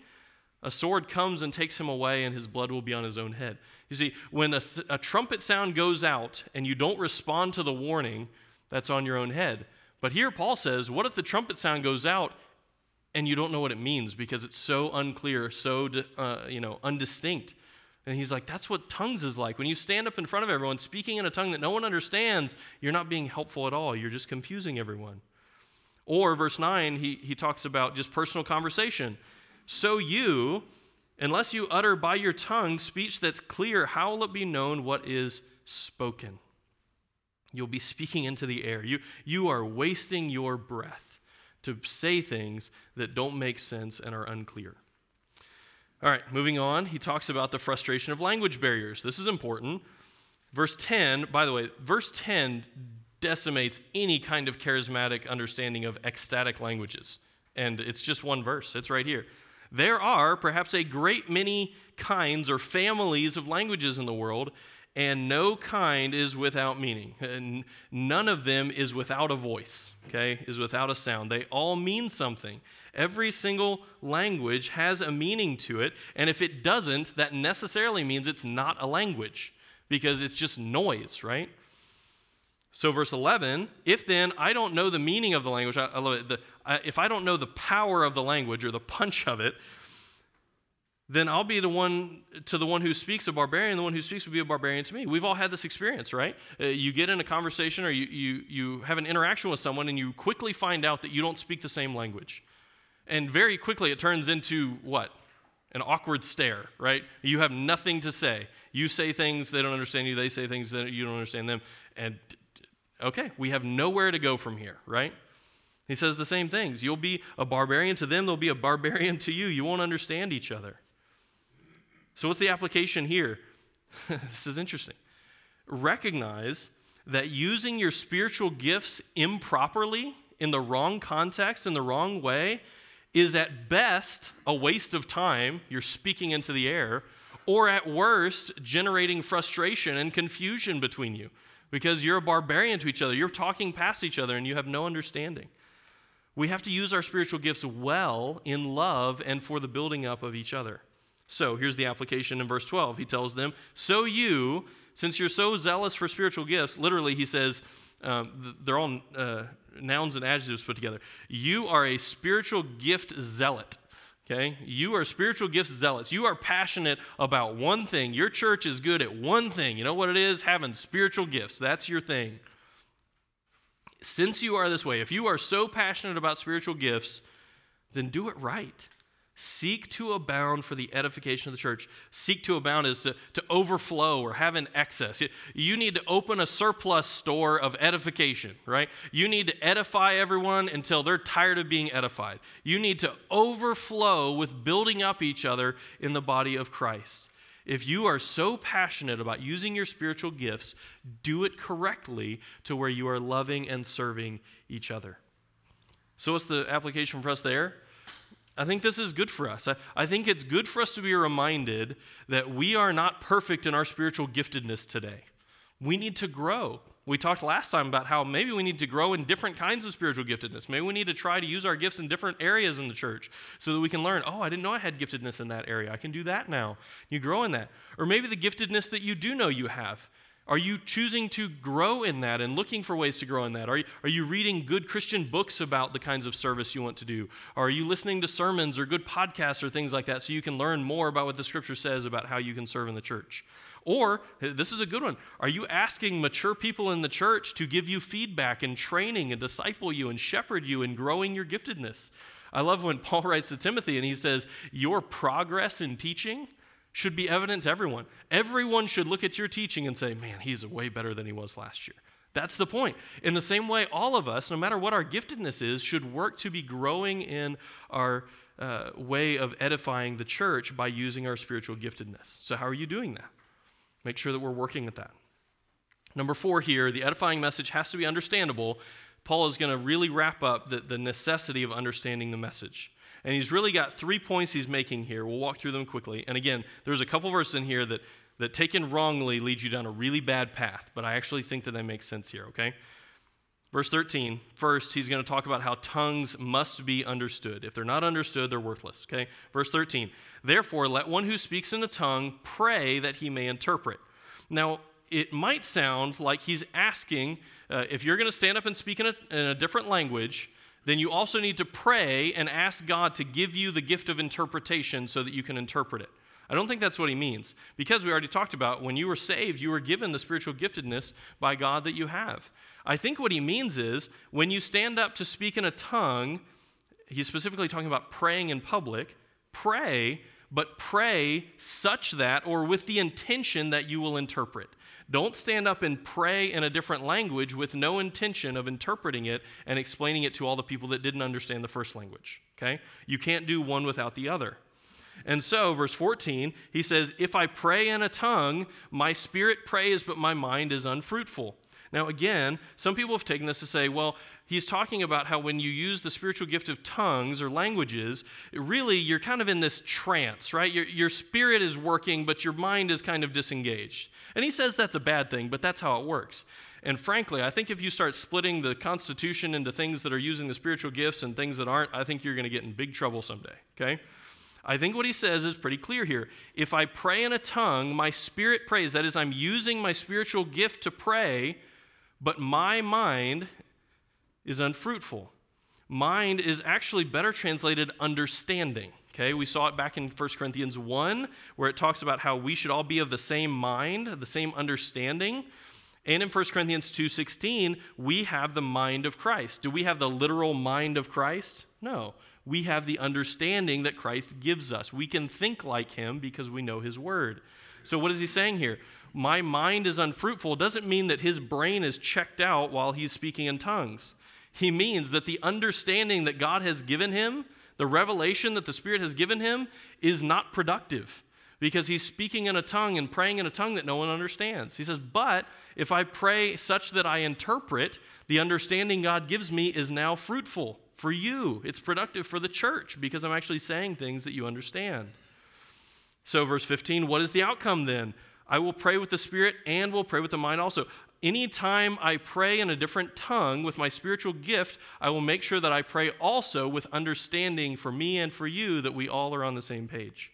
a sword comes and takes him away, and his blood will be on his own head. You see, when a, a trumpet sound goes out and you don't respond to the warning, that's on your own head. But here Paul says, What if the trumpet sound goes out and you don't know what it means because it's so unclear, so uh, you know, undistinct? And he's like, that's what tongues is like. When you stand up in front of everyone speaking in a tongue that no one understands, you're not being helpful at all. You're just confusing everyone. Or, verse 9, he, he talks about just personal conversation. So you, unless you utter by your tongue speech that's clear, how will it be known what is spoken? You'll be speaking into the air. You, you are wasting your breath to say things that don't make sense and are unclear. All right, moving on, he talks about the frustration of language barriers. This is important. Verse 10, by the way, verse 10 decimates any kind of charismatic understanding of ecstatic languages. And it's just one verse, it's right here. There are perhaps a great many kinds or families of languages in the world, and no kind is without meaning. And none of them is without a voice, okay, is without a sound. They all mean something. Every single language has a meaning to it, and if it doesn't, that necessarily means it's not a language because it's just noise, right? So, verse 11, if then I don't know the meaning of the language, I, I love it, the, I, if I don't know the power of the language or the punch of it, then I'll be the one to the one who speaks a barbarian, the one who speaks will be a barbarian to me. We've all had this experience, right? Uh, you get in a conversation or you, you, you have an interaction with someone and you quickly find out that you don't speak the same language. And very quickly it turns into what? An awkward stare, right? You have nothing to say. You say things, they don't understand you, they say things that you don't understand them. And okay, we have nowhere to go from here, right? He says the same things. You'll be a barbarian to them, they'll be a barbarian to you. You won't understand each other. So, what's the application here? <laughs> this is interesting. Recognize that using your spiritual gifts improperly, in the wrong context, in the wrong way, is at best a waste of time, you're speaking into the air, or at worst, generating frustration and confusion between you because you're a barbarian to each other. You're talking past each other and you have no understanding. We have to use our spiritual gifts well in love and for the building up of each other. So here's the application in verse 12. He tells them, So you, since you're so zealous for spiritual gifts, literally, he says, um, they're all uh, nouns and adjectives put together. You are a spiritual gift zealot. Okay? You are spiritual gifts zealots. You are passionate about one thing. Your church is good at one thing. You know what it is? Having spiritual gifts. That's your thing. Since you are this way, if you are so passionate about spiritual gifts, then do it right. Seek to abound for the edification of the church. Seek to abound is to, to overflow or have an excess. You need to open a surplus store of edification, right? You need to edify everyone until they're tired of being edified. You need to overflow with building up each other in the body of Christ. If you are so passionate about using your spiritual gifts, do it correctly to where you are loving and serving each other. So, what's the application for us there? I think this is good for us. I, I, think it's good for us to be reminded that we are not perfect in our spiritual giftedness today. We need to grow. We talked last time about how maybe we need to grow in different kinds of spiritual giftedness. Maybe we need to try to use our gifts in different areas in the church so that we can learn, oh, I didn't know I had giftedness in that area. I can do that now. You grow in that. Or maybe the giftedness that you do know you have. Are you choosing to grow in that and looking for ways to grow in that? Are you, are you reading good Christian books about the kinds of service you want to do? Are you listening to sermons or good podcasts or things like that so you can learn more about what the scripture says about how you can serve in the church? Or, eh, this is a good one, are you asking mature people in the church to give you feedback and training and disciple you and shepherd you in growing your giftedness? I love when <laughs> Paul writes to Timothy and he says, Your progress in teaching should be evident to everyone. Everyone should look at your teaching and say, man, he's way better than he was last year. That's the point. In the same way, all of us, no matter what our giftedness is, should work to be growing in our uh, way of edifying the church by using our spiritual giftedness. So, how are you doing that? Make sure that we're working at that. Number four here, the edifying message has to be understandable. Paul is going to really wrap up the, the necessity of understanding the message. And he's really got three points he's making here. We'll walk through them quickly. And again, there's a couple verses in here that, that taken wrongly lead you down a really bad path, but I actually think that they make sense here, okay? Verse 13, first, he's going to talk about how tongues must be understood. If they're not understood, they're worthless, okay? Verse 13, therefore, let one who speaks in a tongue pray that he may interpret. Now, it might sound like he's asking uh, if you're going to stand up and speak in a, in a different language, then you also need to pray and ask God to give you the gift of interpretation so that you can interpret it. I don't think that's what he means. Because we already talked about when you were saved, you were given the spiritual giftedness by God that you have. I think what he means is when you stand up to speak in a tongue, he's specifically talking about praying in public, pray, but pray such that, or with the intention that you will interpret. Don't stand up and pray in a different language with no intention of interpreting it and explaining it to all the people that didn't understand the first language. Okay? You can't do one without the other. And so, verse 14, he says, If I pray in a tongue, my spirit prays, but my mind is unfruitful. Now, again, some people have taken this to say, well, he's talking about how when you use the spiritual gift of tongues or languages, really you're kind of in this trance, right? Your, your spirit is working, but your mind is kind of disengaged. And he says that's a bad thing, but that's how it works. And frankly, I think if you start splitting the Constitution into things that are using the spiritual gifts and things that aren't, I think you're going to get in big trouble someday, okay? I think what he says is pretty clear here. If I pray in a tongue, my spirit prays. That is, I'm using my spiritual gift to pray, but my mind is unfruitful. Mind is actually better translated understanding. Okay, we saw it back in 1 Corinthians 1, where it talks about how we should all be of the same mind, the same understanding. And in 1 Corinthians 2:16, we have the mind of Christ. Do we have the literal mind of Christ? No. We have the understanding that Christ gives us. We can think like him because we know his word. So what is he saying here? My mind is unfruitful doesn't mean that his brain is checked out while he's speaking in tongues. He means that the understanding that God has given him the revelation that the Spirit has given him is not productive because he's speaking in a tongue and praying in a tongue that no one understands. He says, But if I pray such that I interpret, the understanding God gives me is now fruitful for you. It's productive for the church because I'm actually saying things that you understand. So, verse 15, what is the outcome then? I will pray with the Spirit and will pray with the mind also anytime I pray in a different tongue with my spiritual gift, I will make sure that I pray also with understanding for me and for you that we all are on the same page.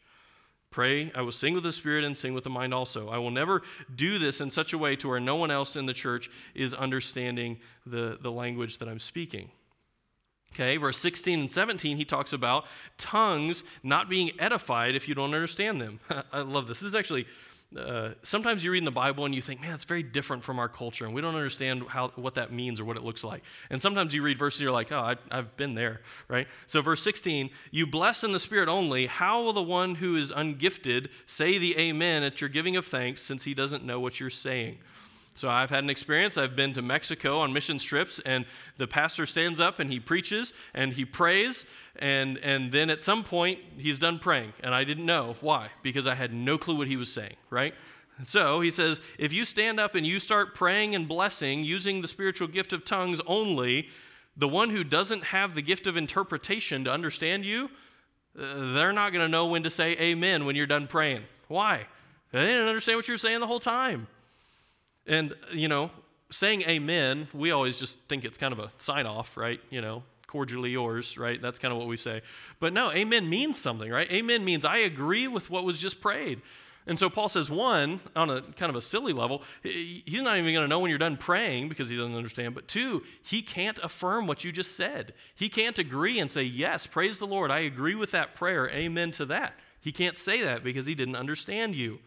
Pray, I will sing with the Spirit and sing with the mind also. I will never do this in such a way to where no one else in the church is understanding the, the language that I'm speaking. Okay, verse 16 and 17, he talks about tongues not being edified if you don't understand them. <laughs> I love this. This is actually uh, sometimes you read in the Bible and you think, man, it's very different from our culture, and we don't understand how, what that means or what it looks like. And sometimes you read verses, you're like, oh, I, I've been there, right? So, verse 16, you bless in the Spirit only. How will the one who is ungifted say the amen at your giving of thanks since he doesn't know what you're saying? So I've had an experience. I've been to Mexico on mission trips, and the pastor stands up and he preaches and he prays, and, and then at some point he's done praying. And I didn't know why, because I had no clue what he was saying, right? So he says, if you stand up and you start praying and blessing using the spiritual gift of tongues only, the one who doesn't have the gift of interpretation to understand you, uh, they're not going to know when to say amen when you're done praying. Why? They didn't understand what you were saying the whole time. And, you know, saying amen, we always just think it's kind of a sign off, right? You know, cordially yours, right? That's kind of what we say. But no, amen means something, right? Amen means I agree with what was just prayed. And so Paul says, one, on a kind of a silly level, he's not even going to know when you're done praying because he doesn't understand. But two, he can't affirm what you just said. He can't agree and say, yes, praise the Lord. I agree with that prayer. Amen to that. He can't say that because he didn't understand you.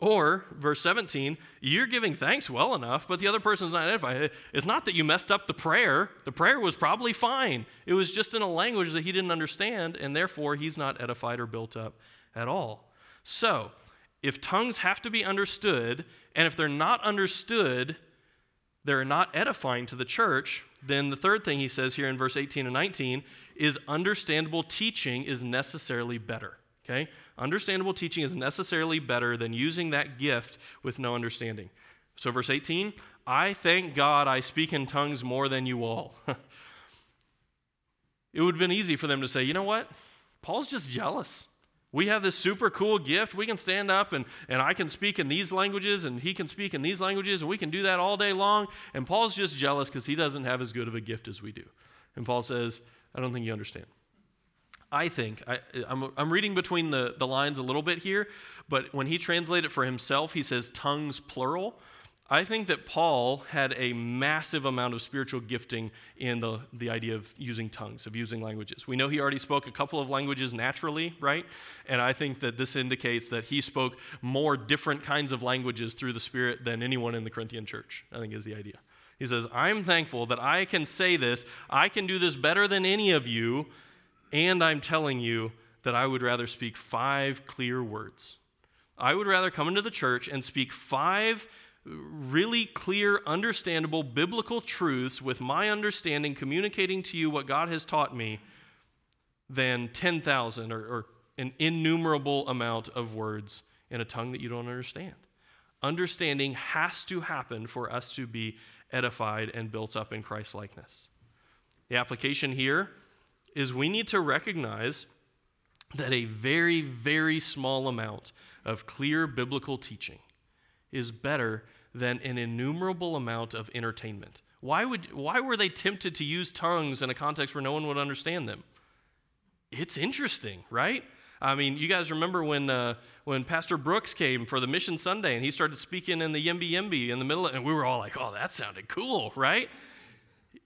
Or, verse 17, you're giving thanks well enough, but the other person's not edified. It's not that you messed up the prayer. The prayer was probably fine. It was just in a language that he didn't understand, and therefore he's not edified or built up at all. So, if tongues have to be understood, and if they're not understood, they're not edifying to the church, then the third thing he says here in verse 18 and 19 is understandable teaching is necessarily better. Okay? Understandable teaching is necessarily better than using that gift with no understanding. So, verse 18, I thank God I speak in tongues more than you all. <laughs> it would have been easy for them to say, you know what? Paul's just jealous. We have this super cool gift. We can stand up and, and I can speak in these languages and he can speak in these languages and we can do that all day long. And Paul's just jealous because he doesn't have as good of a gift as we do. And Paul says, I don't think you understand. I think, I, am I'm reading between the, the lines a little bit here, but when he translated it for himself, he says tongues plural. I think that Paul had a massive amount of spiritual gifting in the, the idea of using tongues, of using languages. We know he already spoke a couple of languages naturally, right? And I think that this indicates that he spoke more different kinds of languages through the Spirit than anyone in the Corinthian church, I think is the idea. He says, I'm thankful that I can say this, I can do this better than any of you, and I'm telling you that I would rather speak five clear words. I would rather come into the church and speak five really clear, understandable biblical truths with my understanding, communicating to you what God has taught me, than 10,000 or, or an innumerable amount of words in a tongue that you don't understand. Understanding has to happen for us to be edified and built up in Christ likeness. The application here is we need to recognize that a very, very small amount of clear biblical teaching is better than an innumerable amount of entertainment. Why, would, why were they tempted to use tongues in a context where no one would understand them? It's interesting, right? I mean, you guys remember when, uh, when Pastor Brooks came for the Mission Sunday and he started speaking in the Yimby Yimby in the middle, of, and we were all like, oh, that sounded cool, right?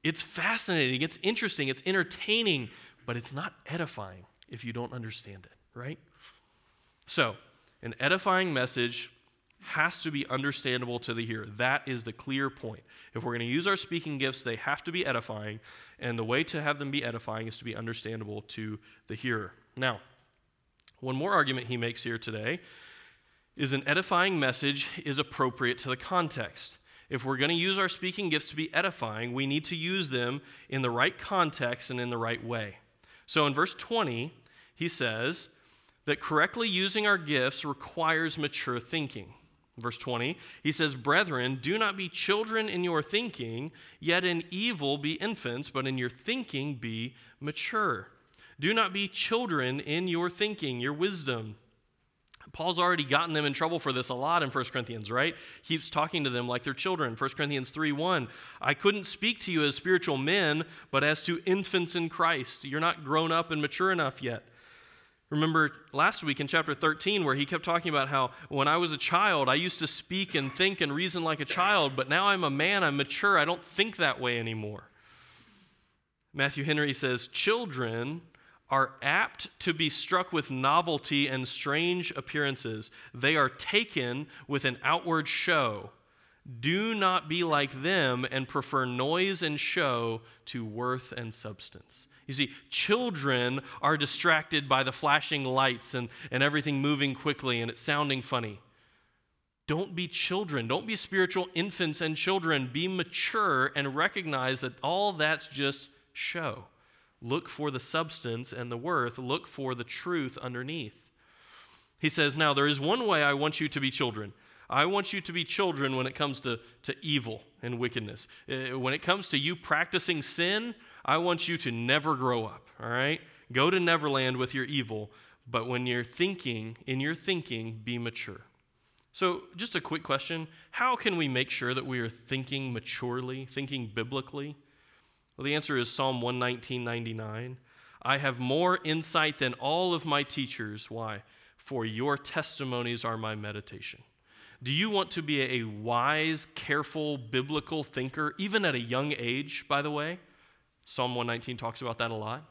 It's fascinating, it's interesting, it's entertaining, but it's not edifying if you don't understand it, right? So, an edifying message has to be understandable to the hearer. That is the clear point. If we're going to use our speaking gifts, they have to be edifying, and the way to have them be edifying is to be understandable to the hearer. Now, one more argument he makes here today is an edifying message is appropriate to the context. If we're going to use our speaking gifts to be edifying, we need to use them in the right context and in the right way. So in verse 20, he says that correctly using our gifts requires mature thinking. Verse 20, he says, Brethren, do not be children in your thinking, yet in evil be infants, but in your thinking be mature. Do not be children in your thinking, your wisdom. Paul's already gotten them in trouble for this a lot in 1 Corinthians, right? Keeps talking to them like they're children. 1 Corinthians 3 1. I couldn't speak to you as spiritual men, but as to infants in Christ. You're not grown up and mature enough yet. Remember last week in chapter 13, where he kept talking about how when I was a child, I used to speak and think and reason like a child, but now I'm a man, I'm mature, I don't think that way anymore. Matthew Henry says, Children are apt to be struck with novelty and strange appearances. They are taken with an outward show. Do not be like them and prefer noise and show to worth and substance. You see, children are distracted by the flashing lights and, and everything moving quickly and it sounding funny. Don't be children. Don't be spiritual infants and children. Be mature and recognize that all that's just show. Look for the substance and the worth. Look for the truth underneath. He says, Now, there is one way I want you to be children. I want you to be children when it comes to, to evil and wickedness. Uh, when it comes to you practicing sin, I want you to never grow up, all right? Go to Neverland with your evil, but when you're thinking, in your thinking, be mature. So, just a quick question How can we make sure that we are thinking maturely, thinking biblically? Well, the answer is Psalm 119.99. I have more insight than all of my teachers. Why? For your testimonies are my meditation. Do you want to be a wise, careful, biblical thinker, even at a young age, by the way? Psalm 119 talks about that a lot.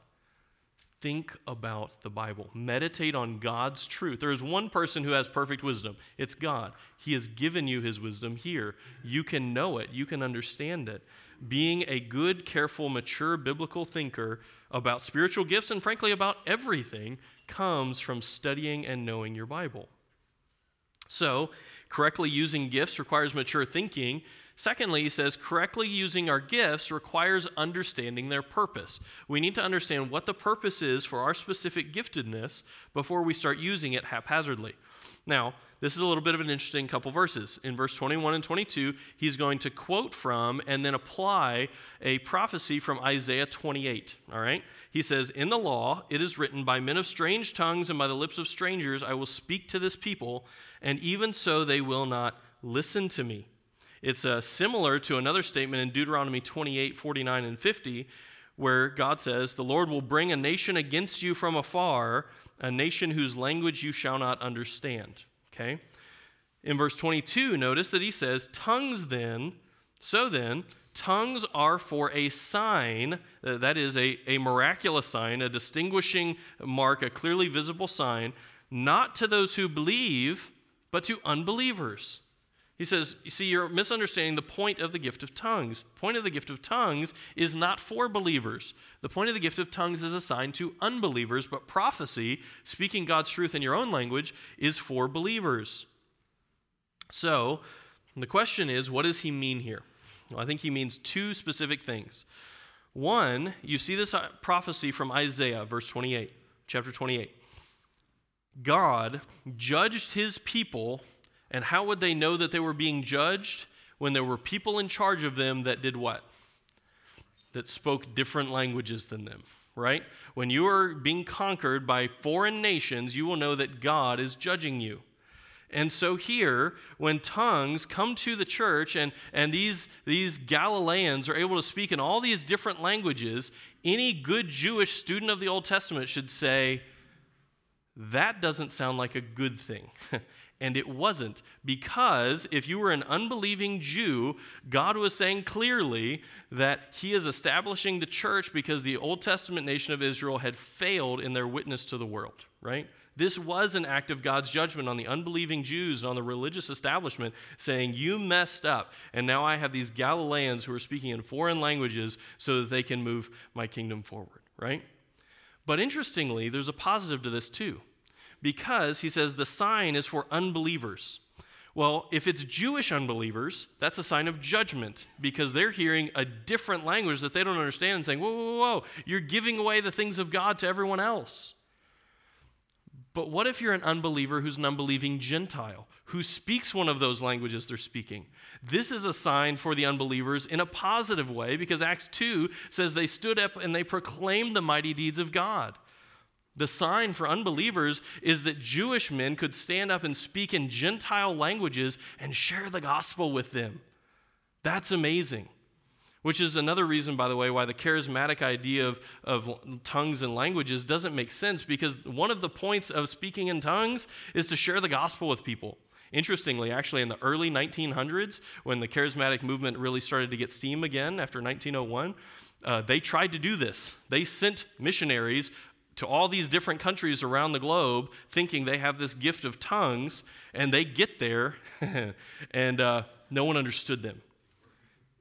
Think about the Bible. Meditate on God's truth. There is one person who has perfect wisdom it's God. He has given you his wisdom here. You can know it, you can understand it. Being a good, careful, mature biblical thinker about spiritual gifts and, frankly, about everything comes from studying and knowing your Bible. So, correctly using gifts requires mature thinking Secondly, he says, correctly using our gifts requires understanding their purpose. We need to understand what the purpose is for our specific giftedness before we start using it haphazardly. Now, this is a little bit of an interesting couple verses. In verse 21 and 22, he's going to quote from and then apply a prophecy from Isaiah 28. All right? He says, In the law, it is written, By men of strange tongues and by the lips of strangers, I will speak to this people, and even so they will not listen to me. It's uh, similar to another statement in Deuteronomy 28, 49, and 50, where God says, The Lord will bring a nation against you from afar a nation whose language you shall not understand. Okay? In verse 22, notice that he says, Tongues then, so then, tongues are for a sign, uh, that is, a, a miraculous sign, a distinguishing mark, a clearly visible sign, not to those who believe, but to unbelievers. He says, You see, you're misunderstanding the point of the gift of tongues. The point of the gift of tongues is not for believers. The point of the gift of tongues is assigned to unbelievers, but prophecy, speaking God's truth in your own language, is for believers. So, the question is, what does he mean here? Well, I think he means two specific things. One, you see this uh, prophecy from Isaiah, verse 28, chapter 28. God judged his people and how would they know that they were being judged? When there were people in charge of them that did what? That spoke different languages than them, right? When you are being conquered by foreign nations, you will know that God is judging you. And so here, when tongues come to the church and, and these, these Galileans are able to speak in all these different languages, any good Jewish student of the Old Testament should say, that doesn't sound like a good thing. <laughs> and it wasn't. Because if you were an unbelieving Jew, God was saying clearly that He is establishing the church because the Old Testament nation of Israel had failed in their witness to the world, right? This was an act of God's judgment on the unbelieving Jews and on the religious establishment, saying, You messed up, and now I have these Galileans who are speaking in foreign languages so that they can move my kingdom forward, right? But interestingly, there's a positive to this too because he says the sign is for unbelievers. Well, if it's Jewish unbelievers, that's a sign of judgment because they're hearing a different language that they don't understand and saying, Whoa, whoa, whoa, you're giving away the things of God to everyone else. But what if you're an unbeliever who's an unbelieving Gentile who speaks one of those languages they're speaking? This is a sign for the unbelievers in a positive way because Acts 2 says they stood up and they proclaimed the mighty deeds of God. The sign for unbelievers is that Jewish men could stand up and speak in Gentile languages and share the gospel with them. That's amazing. Which is another reason, by the way, why the charismatic idea of, of tongues and languages doesn't make sense because one of the points of speaking in tongues is to share the gospel with people. Interestingly, actually, in the early 1900s, when the charismatic movement really started to get steam again after 1901, uh, they tried to do this. They sent missionaries to all these different countries around the globe thinking they have this gift of tongues, and they get there <laughs> and uh, no one understood them.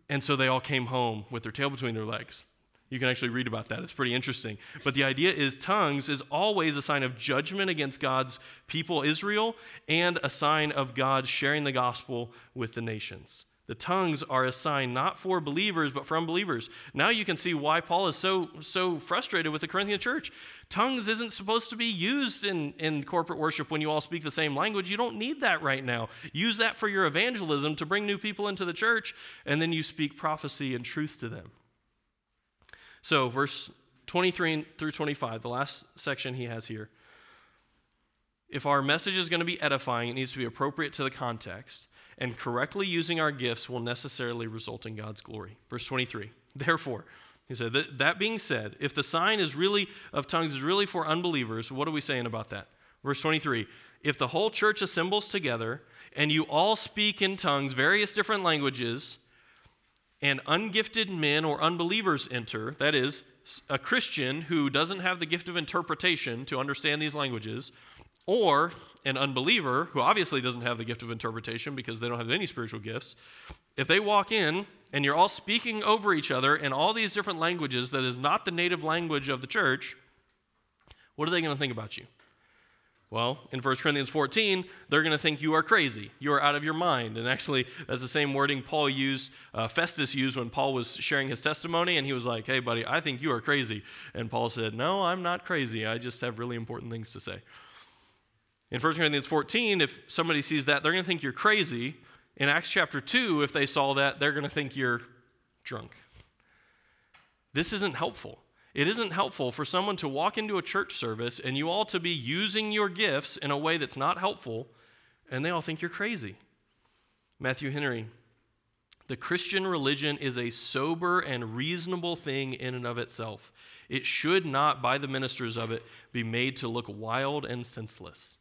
And so they all came home with their tail between their legs. You can actually read about that. It's pretty interesting. But the idea is tongues is always a sign of judgment against God's people, Israel, and a sign of God sharing the gospel with the nations. The tongues are a sign not for believers, but for unbelievers. Now you can see why Paul is so, so frustrated with the Corinthian church. Tongues isn't supposed to be used in, in corporate worship when you all speak the same language. You don't need that right now. Use that for your evangelism to bring new people into the church, and then you speak prophecy and truth to them. So, verse 23 through 25, the last section he has here. If our message is going to be edifying, it needs to be appropriate to the context and correctly using our gifts will necessarily result in God's glory. Verse 23. Therefore, he said, that, being said, if the sign is really of tongues is really for unbelievers, what are we saying about that? Verse 23. If the whole church assembles together and you all speak in tongues, various different languages, and ungifted men or unbelievers enter, that is, a Christian who doesn't have the gift of interpretation to understand these languages, or an unbeliever who obviously doesn't have the gift of interpretation because they don't have any spiritual gifts, if they walk in and you're all speaking over each other in all these different languages that is not the native language of the church, what are they going to think about you? Well, in 1 Corinthians 14, they're going to think you are crazy. You are out of your mind. And actually, that's the same wording Paul used, uh, Festus used when Paul was sharing his testimony. And he was like, hey, buddy, I think you are crazy. And Paul said, no, I'm not crazy. I just have really important things to say. In 1 Corinthians 14, if somebody sees that, they're going to think you're crazy. In Acts chapter 2, if they saw that, they're going to think you're drunk. This isn't helpful. It isn't helpful for someone to walk into a church service and you all to be using your gifts in a way that's not helpful, and they all think you're crazy. Matthew Henry, the Christian religion is a sober and reasonable thing in and of itself. It should not, by the ministers of it, be made to look wild and senseless.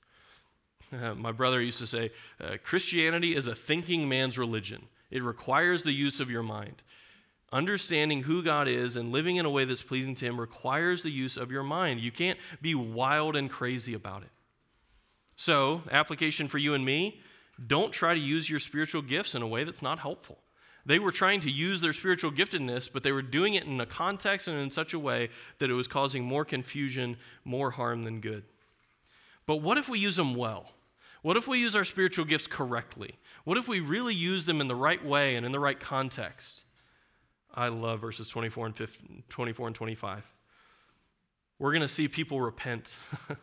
Uh, my brother used to say uh, Christianity is a thinking man's religion, it requires the use of your mind. Understanding who God is and living in a way that's pleasing to Him requires the use of your mind. You can't be wild and crazy about it. So, application for you and me don't try to use your spiritual gifts in a way that's not helpful. They were trying to use their spiritual giftedness, but they were doing it in a context and in such a way that it was causing more confusion, more harm than good. But what if we use them well? What if we use our spiritual gifts correctly? What if we really use them in the right way and in the right context? I love verses 24 and, 15, 24 and 25. We're going to see people repent. <laughs>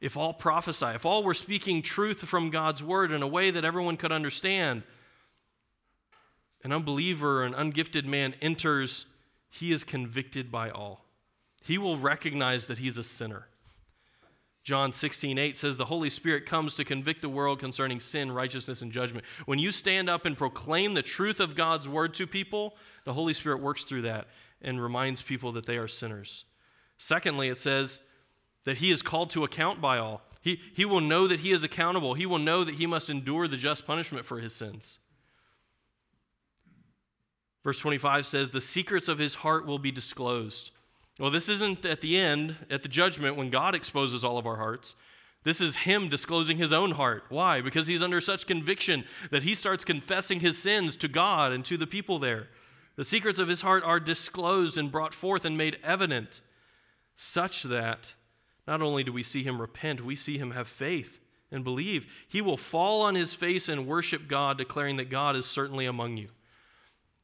if all prophesy, if all were speaking truth from God's word in a way that everyone could understand, an unbeliever, an ungifted man enters, he is convicted by all. He will recognize that he's a sinner. John 16, 8 says, The Holy Spirit comes to convict the world concerning sin, righteousness, and judgment. When you stand up and proclaim the truth of God's word to people, the Holy Spirit works through that and reminds people that they are sinners. Secondly, it says that he is called to account by all. He, he will know that he is accountable, he will know that he must endure the just punishment for his sins. Verse 25 says, The secrets of his heart will be disclosed. Well, this isn't at the end, at the judgment, when God exposes all of our hearts. This is him disclosing his own heart. Why? Because he's under such conviction that he starts confessing his sins to God and to the people there. The secrets of his heart are disclosed and brought forth and made evident, such that not only do we see him repent, we see him have faith and believe. He will fall on his face and worship God, declaring that God is certainly among you.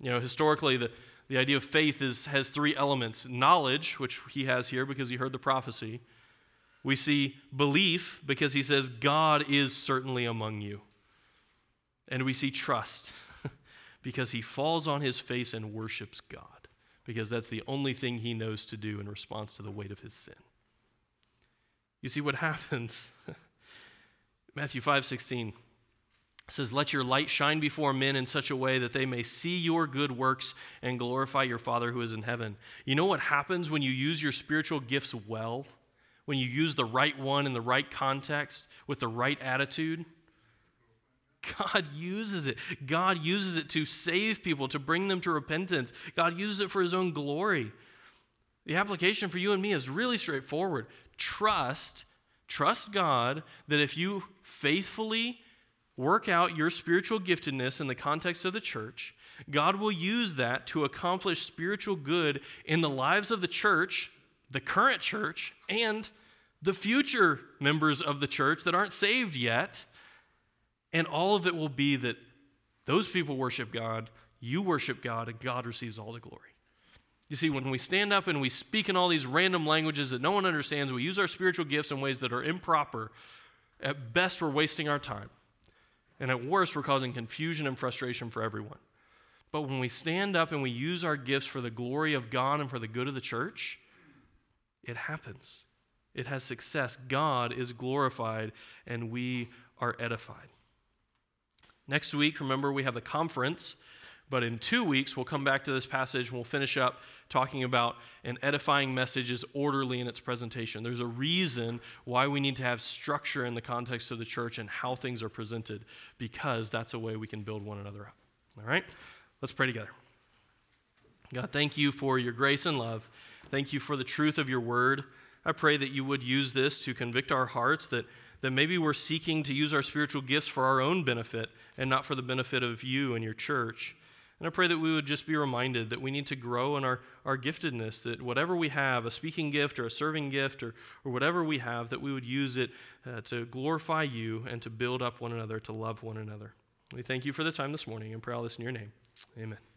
You know, historically, the, the idea of faith is, has three elements knowledge, which he has here because he heard the prophecy. We see belief because he says, God is certainly among you. And we see trust <laughs> because he falls on his face and worships God because that's the only thing he knows to do in response to the weight of his sin. You see what <laughs> happens? Matthew 5 16 says, Let your light shine before men in such a way that they may see your good works and glorify your Father who is in heaven. You know what happens when you use your spiritual gifts well? When you use the right one in the right context with the right attitude? God uses it. God uses it to save people, to bring them to repentance. God uses it for his own glory. The application for you and me is really straightforward. Trust, trust God that if you faithfully work out your spiritual giftedness in the context of the church, God will use that to accomplish spiritual good in the lives of the church, the current church, and the future members of the church that aren't saved yet. And all of it will be that those people worship God, you worship God, and God receives all the glory. You see, when we stand up and we speak in all these random languages that no one understands, we use our spiritual gifts in ways that are improper, at best, we're wasting our time. And at worst, we're causing confusion and frustration for everyone. But when we stand up and we use our gifts for the glory of God and for the good of the church, it happens. It has success. God is glorified and we are edified. Next week, remember, we have the conference, but in two weeks, we'll come back to this passage and we'll finish up talking about an edifying message is orderly in its presentation. There's a reason why we need to have structure in the context of the church and how things are presented, because that's a way we can build one another up. All right? Let's pray together. God, thank you for your grace and love. Thank you for the truth of your word. I pray that you would use this to convict our hearts that, that maybe we're seeking to use our spiritual gifts for our own benefit and not for the benefit of you and your church. And I pray that we would just be reminded that we need to grow in our, our giftedness, that whatever we have, a speaking gift or a serving gift or, or whatever we have, that we would use it uh, to glorify you and to build up one another, to love one another. We thank you for the time this morning and pray all this in your name. Amen.